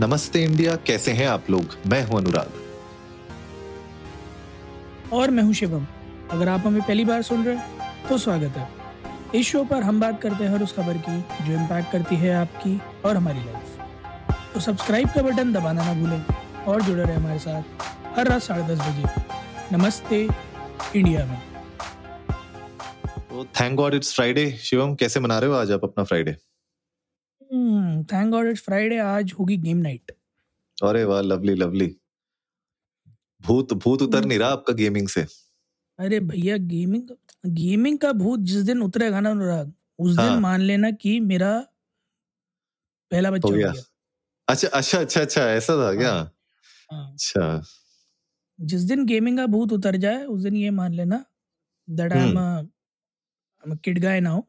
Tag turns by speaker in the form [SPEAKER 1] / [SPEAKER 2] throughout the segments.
[SPEAKER 1] नमस्ते इंडिया कैसे हैं आप लोग? मैं हूँ अनुराग।
[SPEAKER 2] और मैं हूँ शिवम। अगर आप हमें पहली बार सुन रहे हैं तो स्वागत है। इस शो पर हम बात करते हैं हर उस खबर की जो इम्पैक्ट करती है आपकी और हमारी लाइफ तो सब्सक्राइब का बटन दबाना ना भूलें और जुड़े रहे हमारे साथ हर रात साढ़े दस बजे। नमस्ते इंडिया में।
[SPEAKER 1] तो thank God it's Friday Shivam कैसे मना रहे हो आज आप अपना Friday
[SPEAKER 2] thank God it's Friday आज होगी गेम नाइट
[SPEAKER 1] अरे वाह लवली लवली भूत भूत उतर नहीं रहा आपका गेमिंग से?
[SPEAKER 2] अरे भैया गेमिंग गेमिंग का भूत जिस दिन उतरेगा ना अनुराग उस हाँ. दिन
[SPEAKER 1] हाँ।
[SPEAKER 2] मान लेना कि मेरा पहला बच्चा
[SPEAKER 1] हो
[SPEAKER 2] हो
[SPEAKER 1] गया। अच्छा अच्छा अच्छा अच्छा ऐसा था क्या?
[SPEAKER 2] हाँ, हाँ।
[SPEAKER 1] अच्छा।
[SPEAKER 2] जिस दिन गेमिंग का भूत उतर जाए उस दिन ये मान लेना that I am kid guy now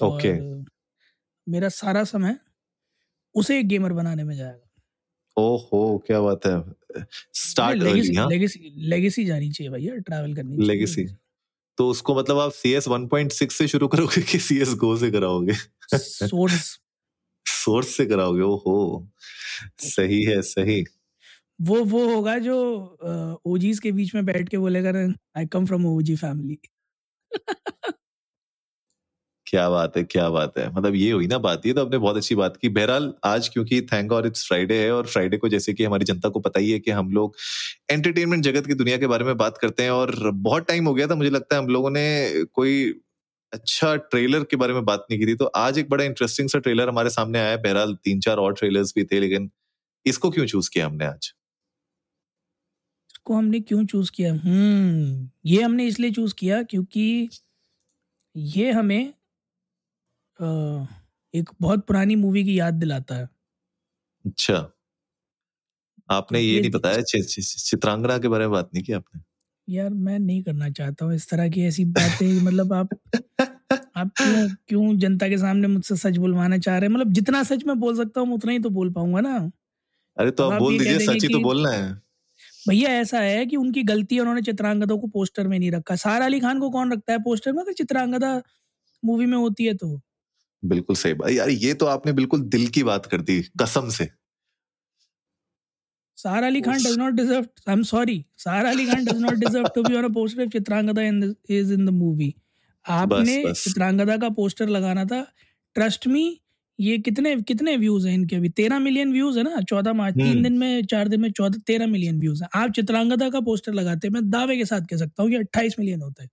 [SPEAKER 1] okay
[SPEAKER 2] मेरा सारा समय उसे एक गेमर बनाने में जाएगा।
[SPEAKER 1] ओहो क्या बात है। स्टार्ट हाँ
[SPEAKER 2] लेगेसी लेगेसी जानी चाहिए भैया ट्रैवल करनी चाहिए।
[SPEAKER 1] Legacy. तो उसको मतलब आप C S one point six से शुरू करोगे कि सी एस गो से कराओगे?
[SPEAKER 2] सोर्स
[SPEAKER 1] सोर्स से कराओगे ओहो। सही है सही।
[SPEAKER 2] वो वो होगा जो ओजीज के बीच में बैठ के बोलेगा I come from OG family
[SPEAKER 1] क्या बात है, क्या बात है। मतलब ये हुई ना बात, ये तो आपने बहुत अच्छी बात की। बहरहाल, आज क्योंकि थैंक गॉड इट्स फ्राइडे है और फ्राइडे को जैसे कि हमारी जनता को पता ही है कि हम लोग एंटरटेनमेंट जगत की दुनिया के बारे में बात करते हैं और बहुत टाइम हो गया था, मुझे लगता है हम लोगों ने कोई अच्छा ट्रेलर के बारे में बात नहीं की थी। तो आज एक बड़ा इंटरेस्टिंग सा ट्रेलर हमारे सामने आया बहरहाल तीन चार और ट्रेलर्स भी थे, लेकिन इसको क्यों चूज़ किया हमने आज?
[SPEAKER 2] को हमने क्यों चूज़ किया? हम्म ये हमने इसलिए चूज़ किया क्योंकि ये हमें एक बहुत पुरानी मूवी की याद दिलाता है।
[SPEAKER 1] अच्छा। आपने ये
[SPEAKER 2] ये-
[SPEAKER 1] नहीं बताया चि- चि- चित्रांगना के बारे में बात नहीं की आपने?
[SPEAKER 2] यार मैं नहीं करना चाहता हूँ इस तरह की ऐसी बातें मतलब आप आप क्यों क्यों जनता के सामने मुझसे सच बुलवाना चाह रहे हैं? मतलब जितना सच मैं बोल सकता हूँ उतना ही तो बोल पाऊँगा ना।
[SPEAKER 1] अरे तो
[SPEAKER 2] अब
[SPEAKER 1] आप
[SPEAKER 2] आप
[SPEAKER 1] बोल दीजिए सच ही तो बोलना है।
[SPEAKER 2] भैया ऐसा है कि उनकी गलती है उन्होंने चित्रांगदा को पोस्टर में नहीं रखा। सारा अली खान को कौन रखता है पोस्टर में? अगर चित्रांगदा मूवी में होती है तो।
[SPEAKER 1] बिल्कुल सही बात। यार ये तो आपने बिल्कुल दिल की बात कर दी कसम से।
[SPEAKER 2] सारा Ali Khan does not deserve I am sorry सारा Ali Khan does not deserve to be on a poster if Chitrangada is in the movie आपने
[SPEAKER 1] बस।
[SPEAKER 2] चित्रांगदा का पोस्टर लगाना था। ट्रस्ट मी ये कितने कितने व्यूज़ हैं इनके अभी? तेरह मिलियन व्यूज़ है ना? चौदह मार्च तीन
[SPEAKER 1] हम्म।
[SPEAKER 2] दिन में चार दिन में चौदह तेरह मिलियन व्यूज़ है। आप चित्रांगदा का पोस्टर लगाते मैं दावे के साथ कह सकता हूँ कि अट्ठाईस मिलियन होता है।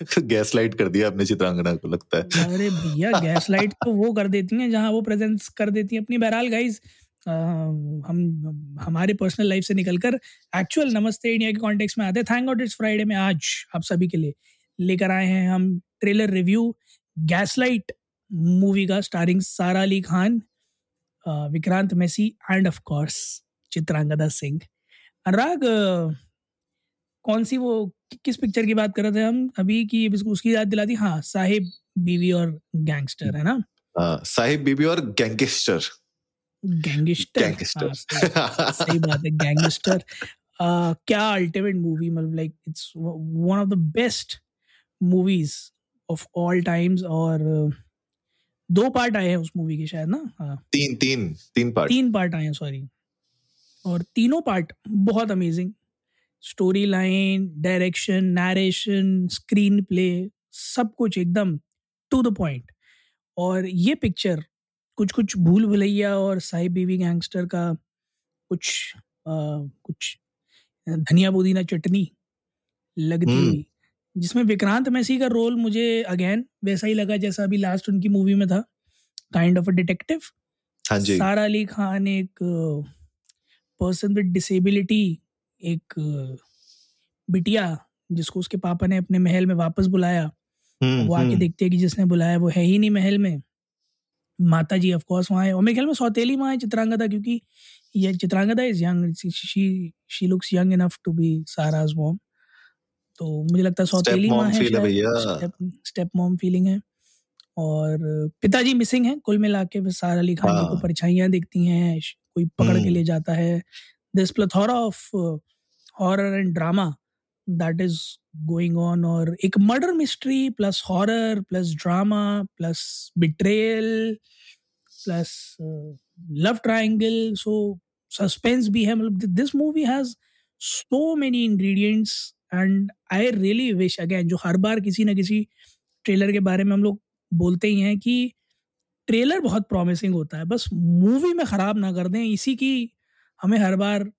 [SPEAKER 1] गैस लाइट कर दिया आपने चित्रांगना को, लगता है।
[SPEAKER 2] अरे भैया गैस लाइट तो वो कर देती हैं जहाँ वो प्रेजेंस कर देती हैं अपनी। बहरहाल गाइस हम, हमारे पर्सनल लाइफ से निकलकर एक्चुअल नमस्ते इंडिया के कॉन्टेक्स्ट में आते हैं। थैंक गॉड इट्स फ्राइडे में आज आप सभी के लिए लेकर आए हैं हम ट्रेलर रिव्यू गैसलाइट मूवी का starring Sara Ali Khan Vikrant Massey and of course Chitrangada Singh. Anurag कौन सी वो किस पिक्चर की बात कर रहे थे हम? अभी की उसकी याद दिला दी? हाँ साहिब बीवी और गैंगस्टर है ना?
[SPEAKER 1] हाँ, साहिब बीबी और गैंगस्टर
[SPEAKER 2] गैंगस्टर
[SPEAKER 1] गैंगस्टर
[SPEAKER 2] हाँ, सही सही बात है गैंगस्टर क्या अल्टीमेट मूवी मतलब like it's one of the best movies of all times और uh, दो पार्ट आए हैं उस मूवी के शायद ना? हाँ।
[SPEAKER 1] तीन तीन तीन पार्ट
[SPEAKER 2] तीन पार्ट आए हैं सॉरी और तीनों पार्ट बहुत amazing storyline direction narration screenplay सब कुछ एकदम टू द पॉइंट। और ये पिक्चर कुछ कुछ भूल भुलैया और साई बीवी गैंगस्टर का कुछ आ, कुछ धनिया पुदीना चटनी लगती
[SPEAKER 1] हम्म।
[SPEAKER 2] हुई जिसमें विक्रांत मैसी का रोल मुझे अगेन वैसा ही लगा जैसा अभी लास्ट उनकी मूवी में था काइंड ऑफ़ अ डिटेक्टिव सारा अली खान एक पर्सन विद डिसेबिलिटी एक बिटिया जिसको उसके पापा ने अपने महल में वापस बुलाया
[SPEAKER 1] हम्म,
[SPEAKER 2] वो आके
[SPEAKER 1] हम्म,
[SPEAKER 2] देखते हैं कि जिसने बुलाया वो है ही नहीं महल में। माता जी ऑफ़ कोर्स वहाँ है। और मेरे ख्याल में सौतेली माँ है चित्रांगदा क्योंकि ये Chitrangada is young she she looks young enough to be Sara's mom तो मुझे लगता है सौतेली माँ है। स्टेप मॉम फीलिंग है। और पिताजी मिसिंग है कुल मिला के सारा अली खान को
[SPEAKER 1] हाँ।
[SPEAKER 2] परछाइयाँ दिखती हैं कोई पकड़ के
[SPEAKER 1] हम्म।
[SPEAKER 2] ले जाता है। This plethora of horror and drama that is going on और एक murder mystery plus horror plus drama plus betrayal plus love triangle so suspense भी है मतलब this movie has so many ingredients and I really wish again जो हर बार किसी ना किसी ट्रेलर के बारे में हम लोग बोलते ही हैं कि ट्रेलर बहुत प्रॉमिसिंग होता है। बस मूवी में ख़राब ना कर दें, इसी की हमें हर बार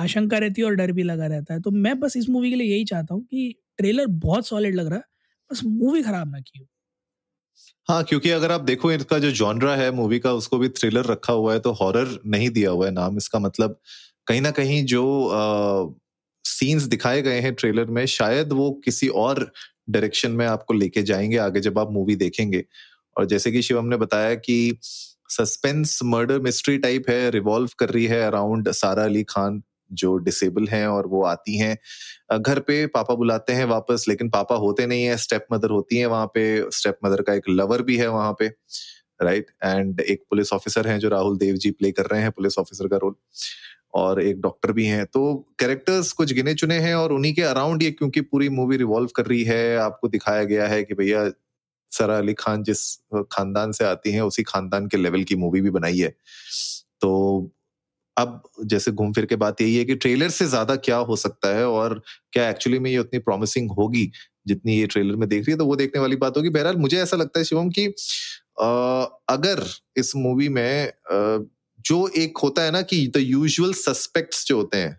[SPEAKER 2] आशंका रहती है और डर भी लगा रहता है। तो मैं बस इस मूवी के लिए यही चाहता हूँ कि ट्रेलर बहुत सॉलिड लग रहा है, बस मूवी ख़राब ना की हो,
[SPEAKER 1] क्योंकि अगर आप देखो इसका जो जॉनरा है मूवी का, उसको भी थ्रिलर रखा हुआ है तो हॉरर नहीं दिया हुआ है नाम। इसका मतलब कहीं ना कहीं जो सीन्स दिखाए गए हैं ट्रेलर में, शायद वो किसी और डायरेक्शन में आपको लेके जाएँगे आगे जब आप मूवी देखेंगे। और जैसे कि शिवम ने बताया कि सस्पेंस मर्डर मिस्ट्री टाइप है रिवॉल्व कर रही है अराउंड सारा अली खान जो डिसेबल हैं और वो आती हैं। घर पे पापा बुलाते हैं वापस, लेकिन पापा होते नहीं है स्टेप मदर होती है वहाँ पे स्टेप मदर का एक लवर भी है वहाँ पे राइट एंड एक पुलिस ऑफिसर हैं जो राहुल देव जी प्ले कर रहे हैं पुलिस ऑफिसर का रोल और एक डॉक्टर भी हैं। तो कैरेक्टर्स कुछ गिने चुने हैं और उन्हीं के अराउंड ये क्योंकि पूरी मूवी रिवॉल्व कर रही है, आपको दिखाया गया है कि भैया सरा अली खान जिस खानदान से आती हैं उसी खानदान के लेवल की मूवी भी बनाई है। तो अब जैसे घूम फिर के बात यही है कि ट्रेलर से ज़्यादा क्या हो सकता है और क्या एक्चुअली में ये उतनी प्रॉमिसिंग होगी? जितनी ये ट्रेलर में देख रही है तो वो देखने वाली बात होगी। बहरहाल मुझे ऐसा लगता है शिवम कि अगर इस मूवी में जो एक होता है ना कि द यूजुअल सस्पेक्ट्स जो होते हैं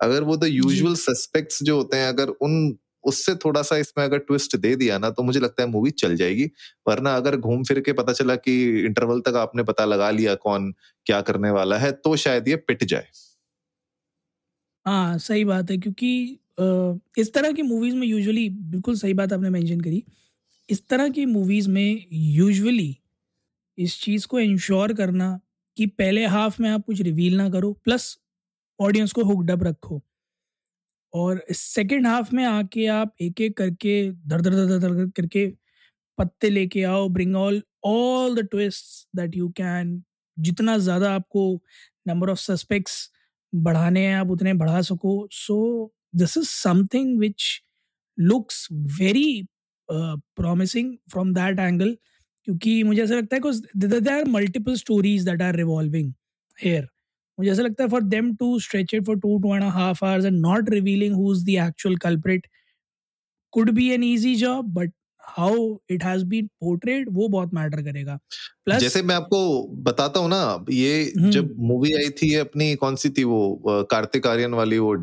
[SPEAKER 1] अगर वो द यूजुअल सस्पेक्ट्स जो होते हैं अगर उन उससे थोड़ा सा इसमें अगर ट्विस्ट दे दिया ना तो मुझे लगता है मूवी चल जाएगी। वरना अगर घूम फिर के पता चला कि इंटरवल तक आपने पता लगा लिया कौन क्या करने वाला है तो शायद ये पिट जाए।
[SPEAKER 2] हाँ सही बात है, क्योंकि इस तरह की मूवीज़ में यूजुअली बिल्कुल सही बात आपने मेंशन करी, इस तरह की मूवीज़ में यूजुअली इस चीज़ को इंश्योर करना कि पहले हाफ़ में आप कुछ रिवील ना करो प्लस ऑडियंस को हुकड रखो। और सेकेंड हाफ़ में आके आप एक एक करके धर धर धर धर धर करके पत्ते लेके आओ bring all all the twist that you can जितना ज़्यादा आपको नंबर ऑफ़ सस्पेक्ट्स बढ़ाने हैं, आप उतने बढ़ा सको। So this is something which looks very promising from that angle क्योंकि मुझे ऐसा लगता है they are multiple stories that are revolving here मुझे ऐसा लगता है for them to stretch it for two two and half hours and not revealing who is the actual culprit could be an easy job but how it has been portrayed वो बहुत matter करेगा।
[SPEAKER 1] Plus जैसे मैं आपको बताता हूँ ना ये हम्म। जब मूवी आई थी अपनी कौन सी थी वो कार्तिक आर्यन वाली वो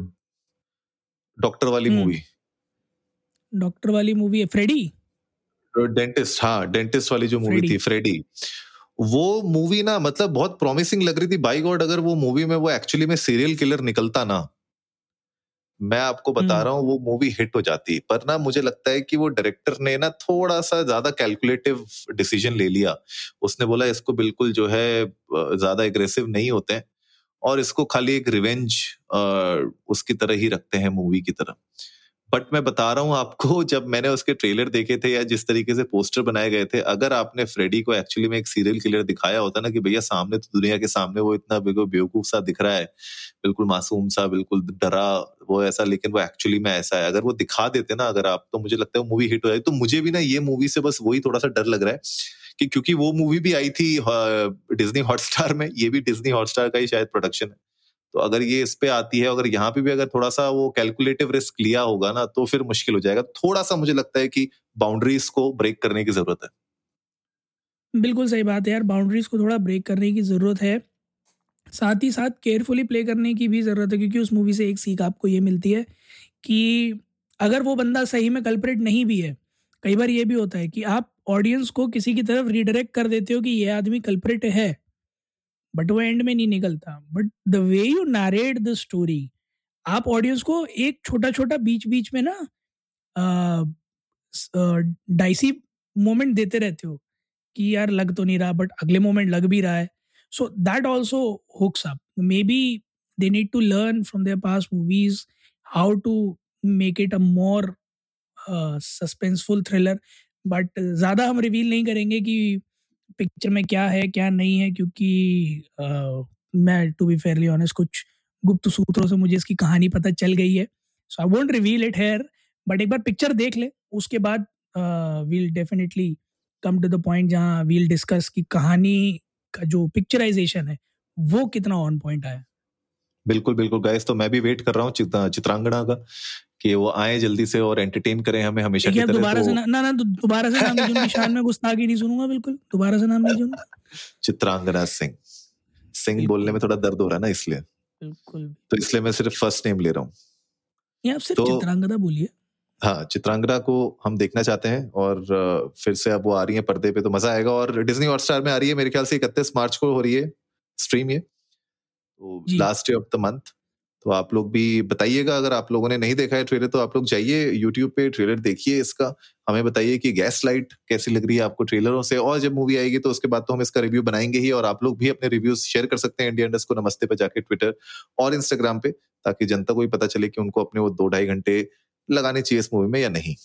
[SPEAKER 1] डॉक्टर वाली मूवी
[SPEAKER 2] डॉक्टर वाली मूवी है फ्रेडी
[SPEAKER 1] डेंटिस्ट हाँ डेंटिस्ट वाली जो मूवी थी फ्रेडी वो मूवी ना मतलब बहुत प्रॉमिसिंग लग रही थी। बाई गॉड अगर वो मूवी में वो एक्चुअली में सीरियल किलर निकलता ना मैं आपको बता हम्म। रहा हूँ वो मूवी हिट हो जाती। पर ना मुझे लगता है कि वो डायरेक्टर ने ना थोड़ा सा ज़्यादा कैलकुलेटिव डिसीज़न ले लिया। उसने बोला इसको बिल्कुल जो है ज़्यादा एग्रेसिव नहीं होते और इसको खाली एक रिवेंज उसकी तरह ही रखते हैं मूवी की तरह। बट मैं बता रहा हूँ आपको, जब मैंने उसके ट्रेलर देखे थे या जिस तरीके से पोस्टर बनाए गए थे, अगर आपने फ्रेडी को एक्चुअली में एक सीरियल किलर दिखाया होता ना कि भैया सामने तो दुनिया के सामने वो इतना बिल्कुल बेवकूफ़ सा दिख रहा है, बिल्कुल मासूम सा, बिल्कुल डरा, वो ऐसा, लेकिन वो एक्चुअली में ऐसा है। अगर वो दिखा देते ना, अगर आप तो मुझे लगता है मूवी हिट हो जाए। तो मुझे भी ना ये मूवी से बस वही थोड़ा सा डर लग रहा है कि क्योंकि वो मूवी भी आई थी डिज्नी हॉटस्टार में, ये भी डिज्नी हॉटस्टार का ही शायद प्रोडक्शन है। तो अगर ये इस पे आती है, अगर यहाँ पे भी अगर थोड़ा सा वो कैलकुलेटिव रिस्क लिया होगा ना तो फिर मुश्किल हो जाएगा। थोड़ा सा मुझे लगता है कि बाउंड्रीज को ब्रेक करने की ज़रूरत है।
[SPEAKER 2] बिल्कुल सही बात है यार बाउंड्रीज को थोड़ा ब्रेक करने की ज़रूरत है। साथ ही साथ केयरफुली प्ले करने की भी ज़रूरत है, क्योंकि उस मूवी से एक सीख आपको ये मिलती है कि अगर वो बंदा सही में कल्परेट नहीं भी है, कई बार ये भी होता है कि आप ऑडियंस को किसी की तरफ़ रिडायरेक्ट कर देते हो कि ये आदमी कल्परेट है। बट वो एंड में नहीं निकलता। But the way you narrate the story आप ऑडियंस को एक छोटा छोटा बीच बीच में ना डाइसी मोमेंट देते रहते हो कि यार लग तो नहीं रहा बट अगले मोमेंट लग भी रहा है। So that also hooks up maybe they need to learn from their past movies how to make it a more suspenseful thriller but ज़्यादा हम रिवील नहीं करेंगे कि पिक्चर में क्या है क्या नहीं है क्योंकि आ, मैं टू बी फेयरली ऑनेस्ट कुछ गुप्त सूत्रों से मुझे इसकी कहानी पता चल गई है। So I won't reveal it here but एक बार पिक्चर देख ले उसके बाद we'll definitely come to the point जहाँ वील डिस्कस की कहानी का जो पिक्चराइजेशन है वो कितना ऑन पॉइंट आया।
[SPEAKER 1] बिल्कुल बिल्कुल गाइस तो मैं भी वेट कर रहा हूँ चित्रांगना का। कि वो आए जल्दी से और एंटरटेन करें हमें हमेशा की
[SPEAKER 2] तरह दोबारा तो... से ना ना दोबारा से नाम नहीं शान में गुस्ताखी नहीं सुनूँगा बिल्कुल। दोबारा से नाम नहीं सुनूँगा।
[SPEAKER 1] चित्रांगना सिंह। सिंह बोलने में थोड़ा दर्द हो रहा है ना इसलिए। बिल्कुल। तो इसलिए मैं सिर्फ़ फ़र्स्ट नेम ले रहा हूँ।
[SPEAKER 2] आप सिर्फ़ तो, चित्रांगना बोलिए।
[SPEAKER 1] हाँ चित्रांगना को हम देखना चाहते हैं और फिर से अब वो आ रही है पर्दे पे तो मज़ा आएगा और डिज्नी हॉटस्टार में आ रही है मेरे ख्याल से इकतीस मार्च को हो रही है स्ट्रीम ये। तो last day of the month तो आप लोग भी बताइएगा, अगर आप लोगों ने नहीं देखा है ट्रेलर तो आप लोग जाइए यूट्यूब पे ट्रेलर देखिए इसका। हमें बताइए कि गैस लाइट कैसी लग रही है आपको ट्रेलरों से, और जब मूवी आएगी तो उसके बाद तो हम इसका रिव्यू बनाएँगे ही, और आप लोग भी अपने रिव्यूज़ शेयर कर सकते हैं इंडिया इंडस्ट को नमस्ते पे जाके ट्विटर और इंस्टाग्राम पे, ताकि जनता को भी पता चले कि उनको अपने वो दो ढाई घंटे लगाने चाहिए इस मूवी में या नहीं।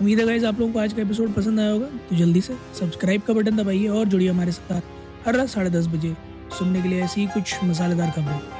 [SPEAKER 2] उम्मीद है आप लोगों को आज का एपिसोड पसंद आया होगा तो जल्दी से सब्सक्राइब का बटन दबाइए और जुड़िए हमारे साथ हर रात साढ़े दस बजे सुनने के लिए ऐसी कुछ मसालेदार खबरें।